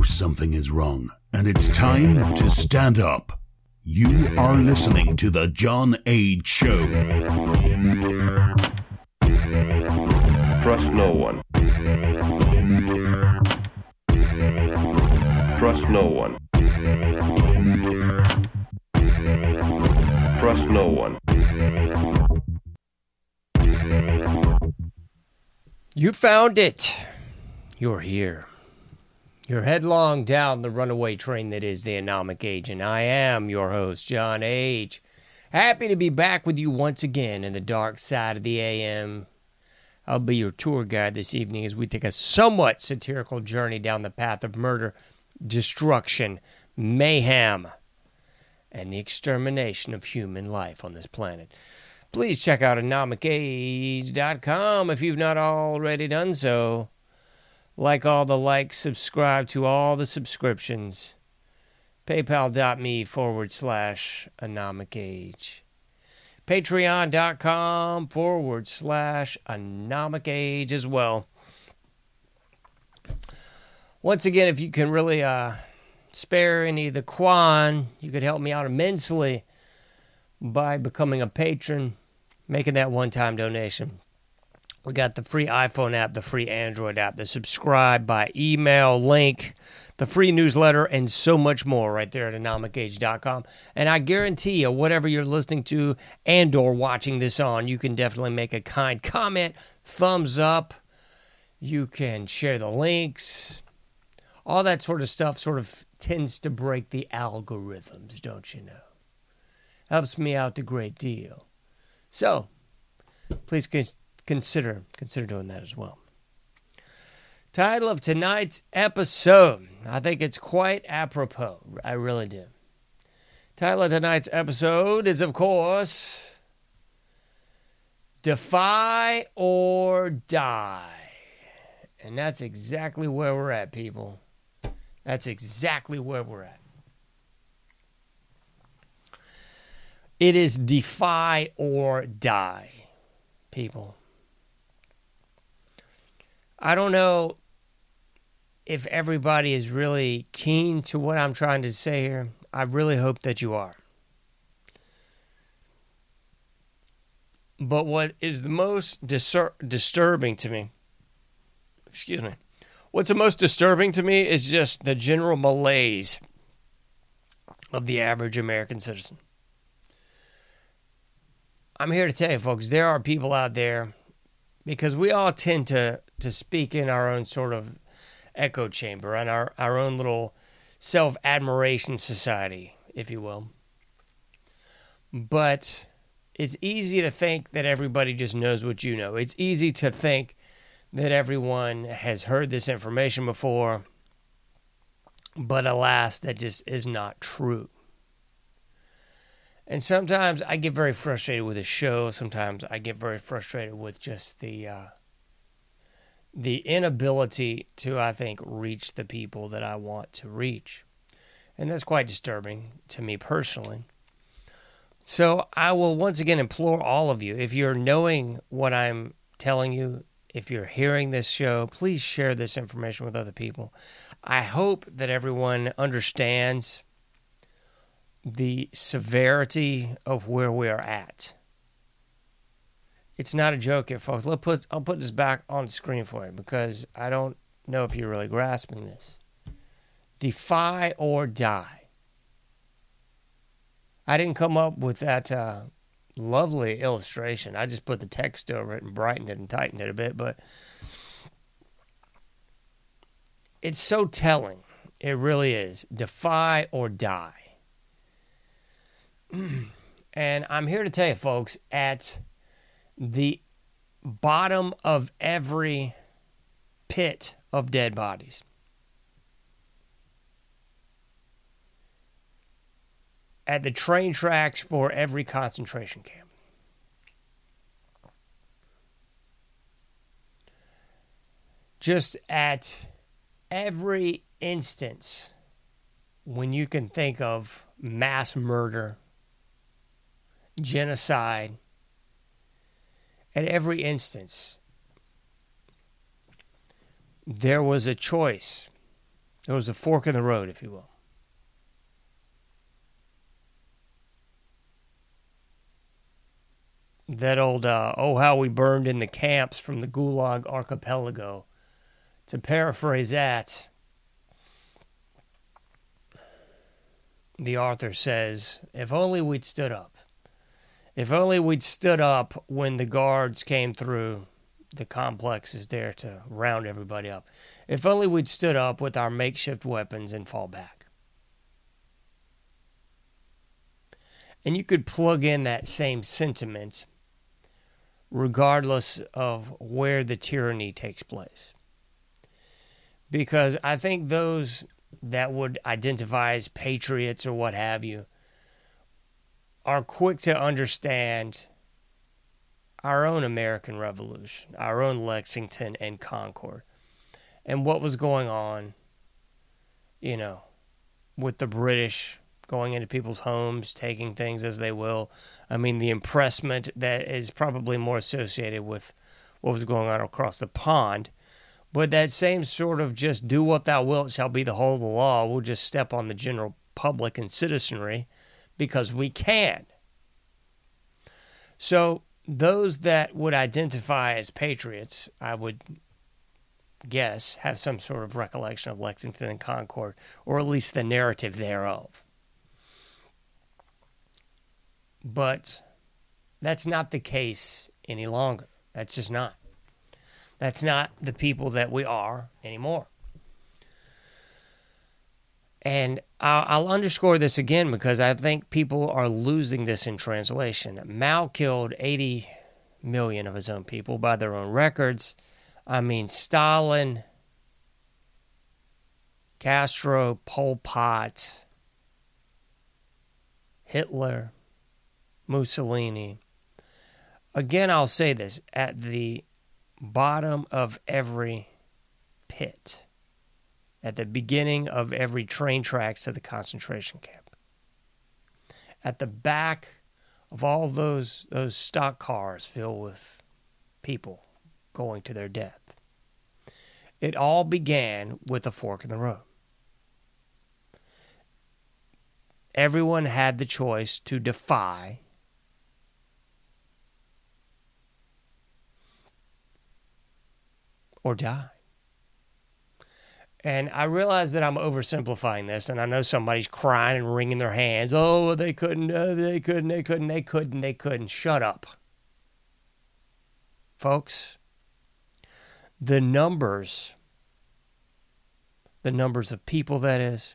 Know something is wrong, and it's time to stand up. You are listening to The John Age Show. Trust no one. Trust no one. Trust no one. You found it. You're here. You're headlong down the runaway train that is the Anomic Age, and I am your host, John H. Happy to be back with you once again in the dark side of the AM. I'll be your tour guide this evening as we take a somewhat satirical journey down the path of murder, destruction, mayhem, and the extermination of human life on this planet. Please check out anomicage.com if you've not already done so. Like all the likes, subscribe to all the subscriptions. PayPal.me forward slash anomicage. Patreon.com forward slash anomicage as well. Once again, if you can really uh, spare any of the quan, you could help me out immensely by becoming a patron, making that one time donation. We got the free iPhone app, the free Android app, the subscribe by email link, the free newsletter, and so much more right there at anomicage.com. And I guarantee you, whatever you're listening to and or watching this on, you can definitely make a kind comment, thumbs up. You can share the links. All that sort of stuff sort of tends to break the algorithms, don't you know? Helps me out a great deal. So, please consider consider doing that as well. Title of tonight's episode. I think it's quite apropos. I really do. Title of tonight's episode is, of course, Defy or Die. And that's exactly where we're at, people. That's exactly where we're at. It is defy or die, people. I don't know if everybody is really keen to what I'm trying to say here. I really hope that you are. But what is the most disur- disturbing to me, excuse me, what's the most disturbing to me is just the general malaise of the average American citizen. I'm here to tell you, folks, there are people out there because we all tend to to speak in our own sort of echo chamber and our, our own little self admiration society, if you will. But it's easy to think that everybody just knows what you know. It's easy to think that everyone has heard this information before, but alas, that just is not true. And sometimes I get very frustrated with the show. Sometimes I get very frustrated with just the uh, the inability to, I think, reach the people that I want to reach. And that's quite disturbing to me personally. So I will once again implore all of you if you're knowing what I'm telling you, if you're hearing this show, please share this information with other people. I hope that everyone understands the severity of where we are at. It's not a joke here, folks. Let's put, I'll put this back on the screen for you because I don't know if you're really grasping this. Defy or die. I didn't come up with that uh, lovely illustration. I just put the text over it and brightened it and tightened it a bit, but it's so telling. It really is. Defy or die. And I'm here to tell you, folks, at the bottom of every pit of dead bodies, at the train tracks for every concentration camp, just at every instance when you can think of mass murder, genocide, at every instance, there was a choice. There was a fork in the road, if you will. That old, uh, oh, how we burned in the camps from the Gulag archipelago. To paraphrase that, the author says, if only we'd stood up. If only we'd stood up when the guards came through the complex is there to round everybody up. If only we'd stood up with our makeshift weapons and fall back. And you could plug in that same sentiment regardless of where the tyranny takes place. Because I think those that would identify as patriots or what have you are quick to understand our own American Revolution, our own Lexington and Concord, and what was going on, you know, with the British going into people's homes, taking things as they will. I mean, the impressment that is probably more associated with what was going on across the pond. But that same sort of just do what thou wilt shall be the whole of the law, we'll just step on the general public and citizenry because we can. So, those that would identify as patriots, I would guess, have some sort of recollection of Lexington and Concord, or at least the narrative thereof. But that's not the case any longer. That's just not. That's not the people that we are anymore. And I'll, underscore this again because I think people are losing this in translation. Mao killed 80 million of his own people by their own records. I mean, Stalin, Castro, Pol Pot, Hitler, Mussolini. Again, I'll say this at the bottom of every pit, at the beginning of every train tracks to the concentration camp, at the back of all those those stock cars filled with people going to their death. It all began with a fork in the road. Everyone had the choice to defy or die. And I realize that I'm oversimplifying this, and I know somebody's crying and wringing their hands. Oh, they couldn't, uh, they couldn't, they couldn't, they couldn't, they couldn't. Shut up. Folks, the numbers, the numbers of people, that is,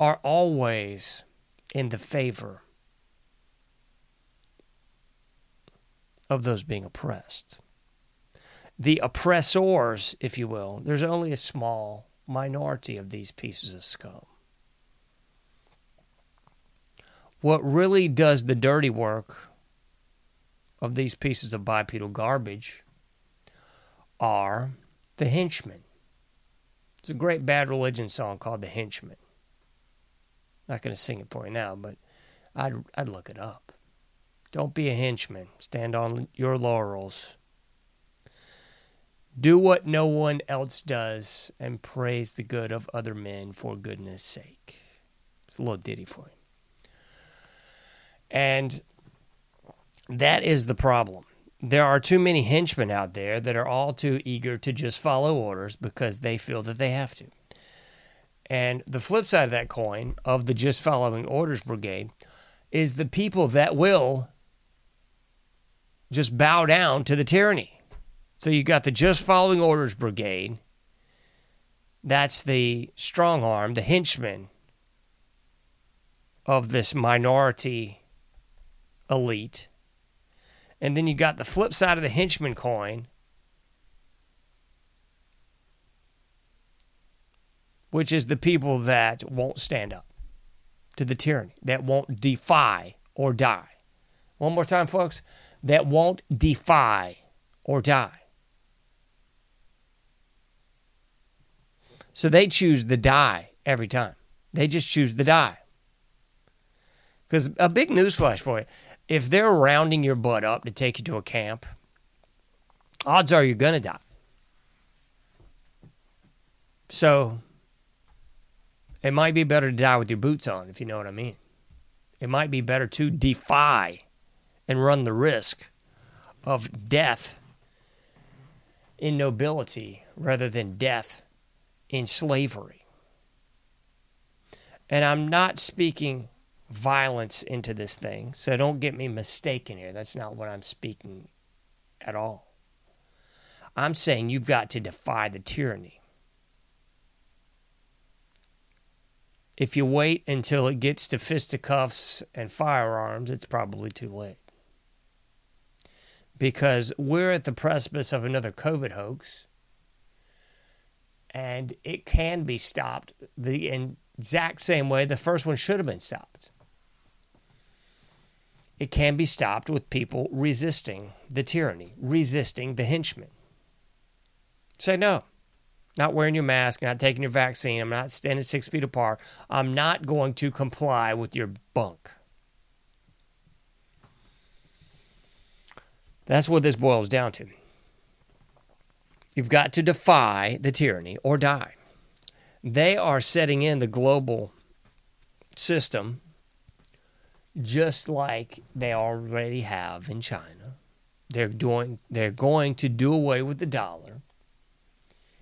are always in the favor of those being oppressed the oppressors, if you will, there's only a small minority of these pieces of scum. What really does the dirty work of these pieces of bipedal garbage are the henchmen. It's a great bad religion song called The Henchman. Not going to sing it for you now, but I'd, I'd look it up. Don't be a henchman. Stand on your laurels. Do what no one else does and praise the good of other men for goodness sake. It's a little ditty for you. And that is the problem. There are too many henchmen out there that are all too eager to just follow orders because they feel that they have to. And the flip side of that coin, of the just following orders brigade, is the people that will just bow down to the tyranny. So you got the Just Following Orders Brigade. That's the strong arm, the henchman of this minority elite. And then you got the flip side of the henchman coin, which is the people that won't stand up to the tyranny, that won't defy or die. One more time, folks that won't defy or die. So they choose the die every time. They just choose the die. Because a big newsflash for you if they're rounding your butt up to take you to a camp, odds are you're going to die. So it might be better to die with your boots on, if you know what I mean. It might be better to defy and run the risk of death in nobility rather than death in slavery. And I'm not speaking violence into this thing, so don't get me mistaken here. That's not what I'm speaking at all. I'm saying you've got to defy the tyranny. If you wait until it gets to fisticuffs and firearms, it's probably too late because we're at the precipice of another COVID hoax and it can be stopped the exact same way the first one should have been stopped. It can be stopped with people resisting the tyranny, resisting the henchmen. Say no. Not wearing your mask, not taking your vaccine. I'm not standing six feet apart. I'm not going to comply with your bunk. That's what this boils down to. You've got to defy the tyranny or die. They are setting in the global system just like they already have in China. They're doing they're going to do away with the dollar.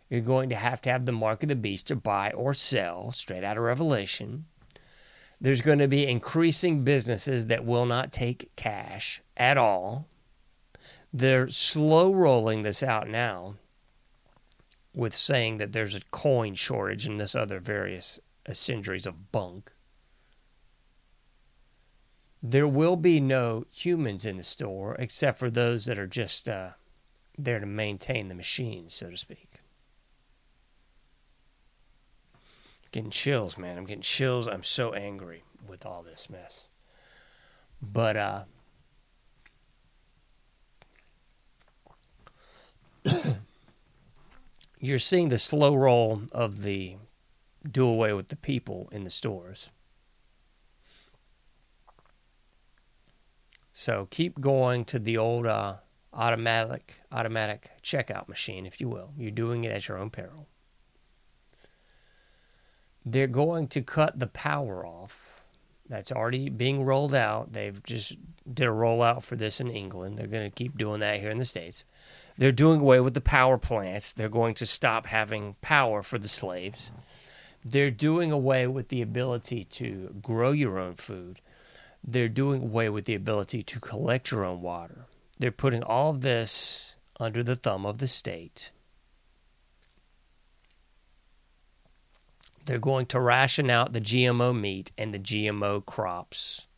You're going to have to have the mark of the beast to buy or sell, straight out of Revelation. There's going to be increasing businesses that will not take cash at all. They're slow rolling this out now with saying that there's a coin shortage and this other various centuries of bunk. There will be no humans in the store except for those that are just uh, there to maintain the machines, so to speak. Getting chills, man. I'm getting chills. I'm so angry with all this mess. But uh, you're seeing the slow roll of the do away with the people in the stores. So keep going to the old uh, automatic automatic checkout machine, if you will. You're doing it at your own peril. They're going to cut the power off. That's already being rolled out. They've just did a rollout for this in England. They're going to keep doing that here in the states. They're doing away with the power plants. They're going to stop having power for the slaves. They're doing away with the ability to grow your own food. They're doing away with the ability to collect your own water. They're putting all of this under the thumb of the state. They're going to ration out the GMO meat and the GMO crops.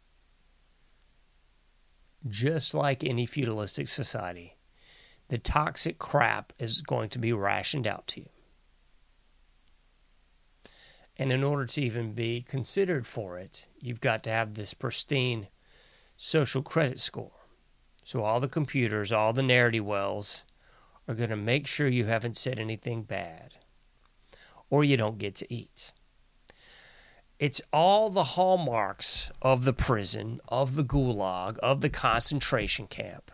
Just like any feudalistic society the toxic crap is going to be rationed out to you. And in order to even be considered for it, you've got to have this pristine social credit score. So all the computers, all the narrative wells are going to make sure you haven't said anything bad or you don't get to eat. It's all the hallmarks of the prison, of the gulag, of the concentration camp.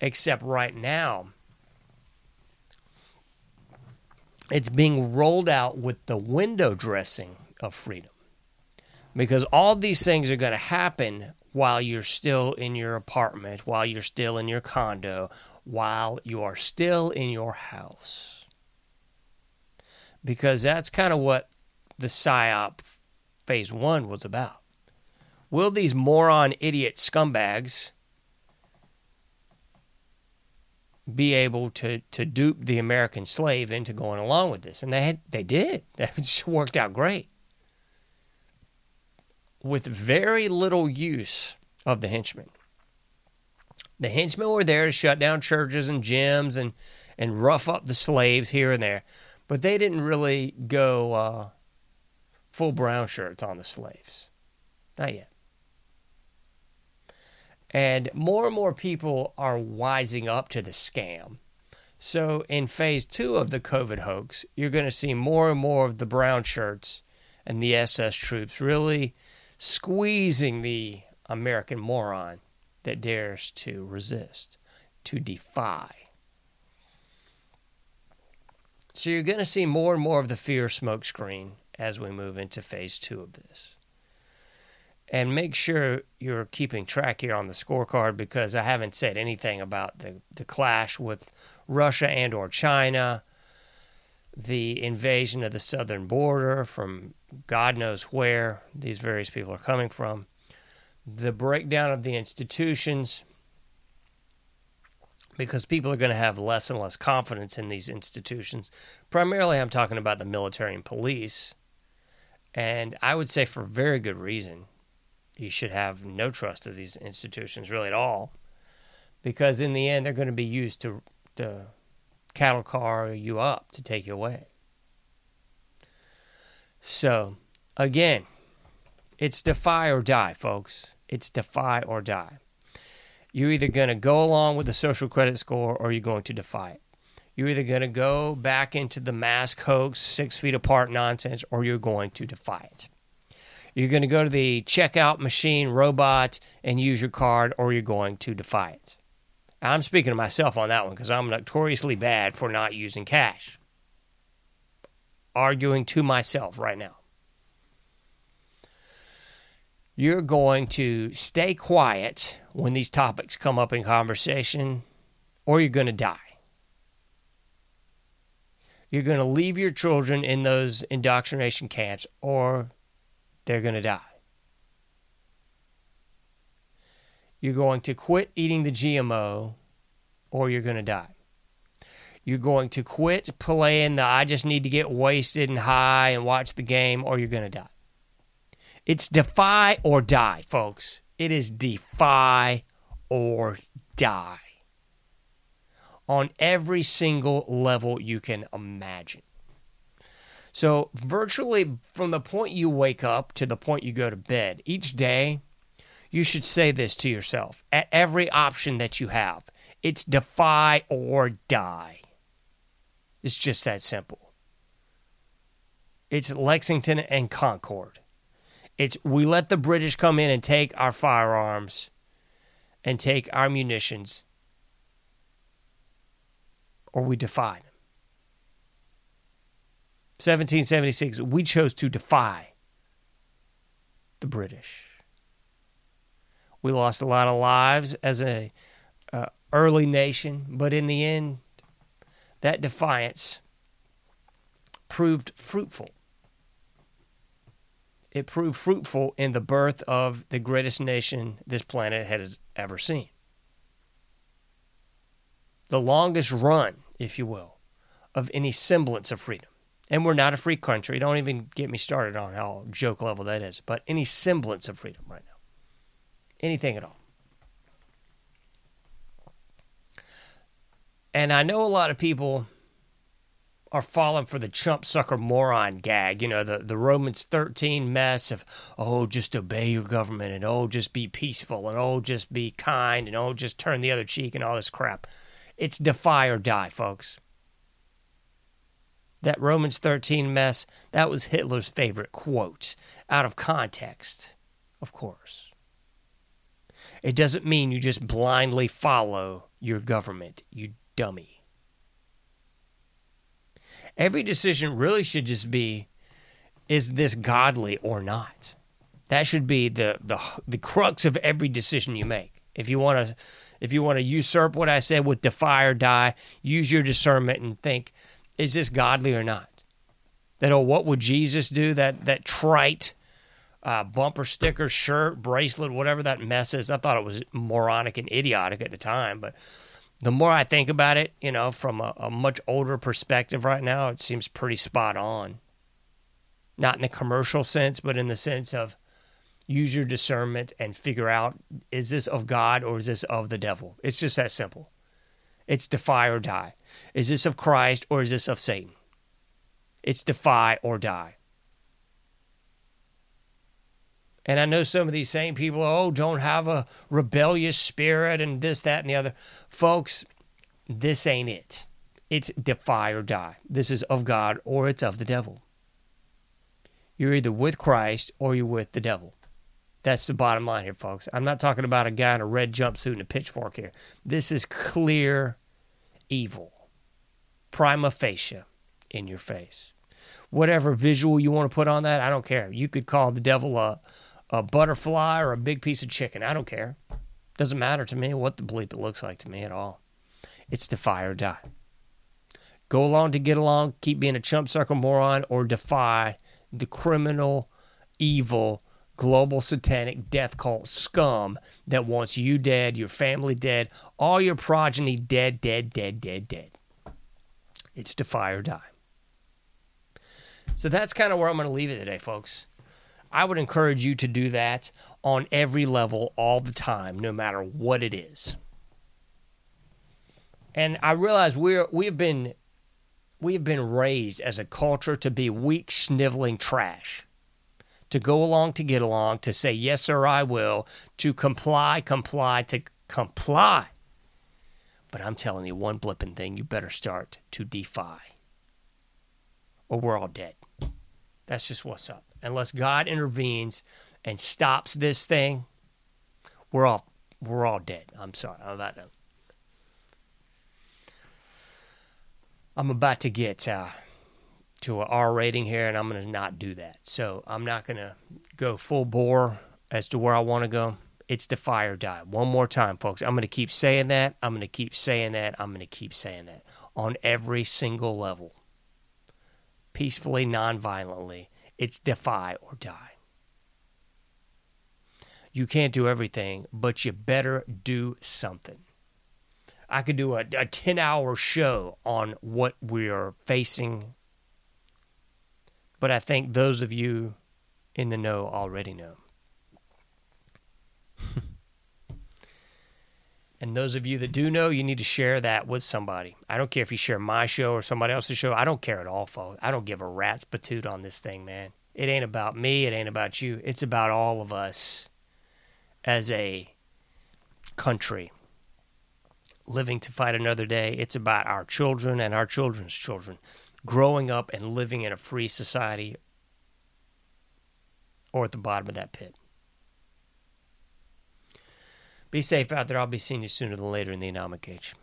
Except right now, it's being rolled out with the window dressing of freedom. Because all these things are going to happen while you're still in your apartment, while you're still in your condo, while you are still in your house. Because that's kind of what the PSYOP phase one was about. Will these moron idiot scumbags be able to to dupe the American slave into going along with this, and they had they did. That just worked out great with very little use of the henchmen. The henchmen were there to shut down churches and gyms and, and rough up the slaves here and there, but they didn't really go uh, full brown shirts on the slaves. Not yet. And more and more people are wising up to the scam. So, in phase two of the COVID hoax, you're going to see more and more of the brown shirts and the SS troops really squeezing the American moron that dares to resist, to defy. So, you're going to see more and more of the fear smokescreen as we move into phase two of this. And make sure you're keeping track here on the scorecard because I haven't said anything about the, the clash with Russia and or China, the invasion of the southern border from God knows where these various people are coming from, the breakdown of the institutions because people are going to have less and less confidence in these institutions. Primarily I'm talking about the military and police. And I would say for very good reason you should have no trust of these institutions really at all because in the end they're going to be used to, to cattle car you up to take you away so again it's defy or die folks it's defy or die you're either going to go along with the social credit score or you're going to defy it you're either going to go back into the mask hoax six feet apart nonsense or you're going to defy it you're going to go to the checkout machine robot and use your card, or you're going to defy it. I'm speaking to myself on that one because I'm notoriously bad for not using cash. Arguing to myself right now. You're going to stay quiet when these topics come up in conversation, or you're going to die. You're going to leave your children in those indoctrination camps, or they're going to die. You're going to quit eating the GMO or you're going to die. You're going to quit playing the I just need to get wasted and high and watch the game or you're going to die. It's defy or die, folks. It is defy or die on every single level you can imagine. So, virtually from the point you wake up to the point you go to bed, each day, you should say this to yourself at every option that you have it's defy or die. It's just that simple. It's Lexington and Concord. It's we let the British come in and take our firearms and take our munitions, or we defy them. 1776, we chose to defy the British. We lost a lot of lives as a uh, early nation, but in the end, that defiance proved fruitful. It proved fruitful in the birth of the greatest nation this planet has ever seen. The longest run, if you will, of any semblance of freedom. And we're not a free country. Don't even get me started on how joke level that is. But any semblance of freedom right now. Anything at all. And I know a lot of people are falling for the chump sucker moron gag, you know, the, the Romans 13 mess of, oh, just obey your government and oh, just be peaceful and oh, just be kind and oh, just turn the other cheek and all this crap. It's defy or die, folks that Romans 13 mess, that was Hitler's favorite quote, out of context, of course. It doesn't mean you just blindly follow your government, you dummy. Every decision really should just be is this godly or not? That should be the, the, the crux of every decision you make. If you want to if you want to usurp what I said with defy or die, use your discernment and think is this godly or not? That oh, what would Jesus do? That that trite uh, bumper sticker, shirt, bracelet, whatever that mess is. I thought it was moronic and idiotic at the time, but the more I think about it, you know, from a, a much older perspective right now, it seems pretty spot on. Not in the commercial sense, but in the sense of use your discernment and figure out is this of God or is this of the devil? It's just that simple. It's defy or die. Is this of Christ or is this of Satan? It's defy or die. And I know some of these same people, oh, don't have a rebellious spirit and this, that, and the other. Folks, this ain't it. It's defy or die. This is of God or it's of the devil. You're either with Christ or you're with the devil. That's the bottom line here, folks. I'm not talking about a guy in a red jumpsuit and a pitchfork here. This is clear evil, prima facie in your face. Whatever visual you want to put on that, I don't care. You could call the devil a, a butterfly or a big piece of chicken. I don't care. Doesn't matter to me what the bleep it looks like to me at all. It's defy or die. Go along to get along, keep being a chump circle moron, or defy the criminal, evil, global satanic death cult scum that wants you dead, your family dead, all your progeny dead, dead, dead, dead, dead. It's defy or die. So that's kind of where I'm going to leave it today, folks. I would encourage you to do that on every level all the time, no matter what it is. And I realize we're we've been we've been raised as a culture to be weak, sniveling trash. To go along to get along, to say yes sir I will, to comply, comply, to comply. But I'm telling you one blipping thing, you better start to defy. Or we're all dead. That's just what's up. Unless God intervenes and stops this thing, we're all we're all dead. I'm sorry on that note. I'm about to get uh, to an R rating here, and I'm going to not do that. So I'm not going to go full bore as to where I want to go. It's defy or die. One more time, folks. I'm going to keep saying that. I'm going to keep saying that. I'm going to keep saying that on every single level. Peacefully, non-violently. It's defy or die. You can't do everything, but you better do something. I could do a, a 10 hour show on what we are facing. But I think those of you in the know already know. and those of you that do know, you need to share that with somebody. I don't care if you share my show or somebody else's show. I don't care at all, folks. I don't give a rat's patoot on this thing, man. It ain't about me. It ain't about you. It's about all of us as a country living to fight another day. It's about our children and our children's children growing up and living in a free society or at the bottom of that pit. Be safe out there. I'll be seeing you sooner than later in the anomic age.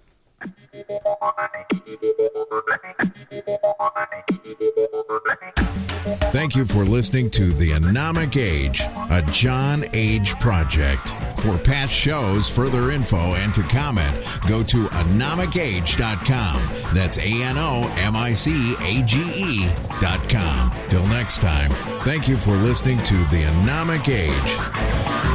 Thank you for listening to The Anomic Age, a John Age project. For past shows, further info, and to comment, go to anomicage.com. That's A N O M I C A G E.com. Till next time, thank you for listening to The Anomic Age.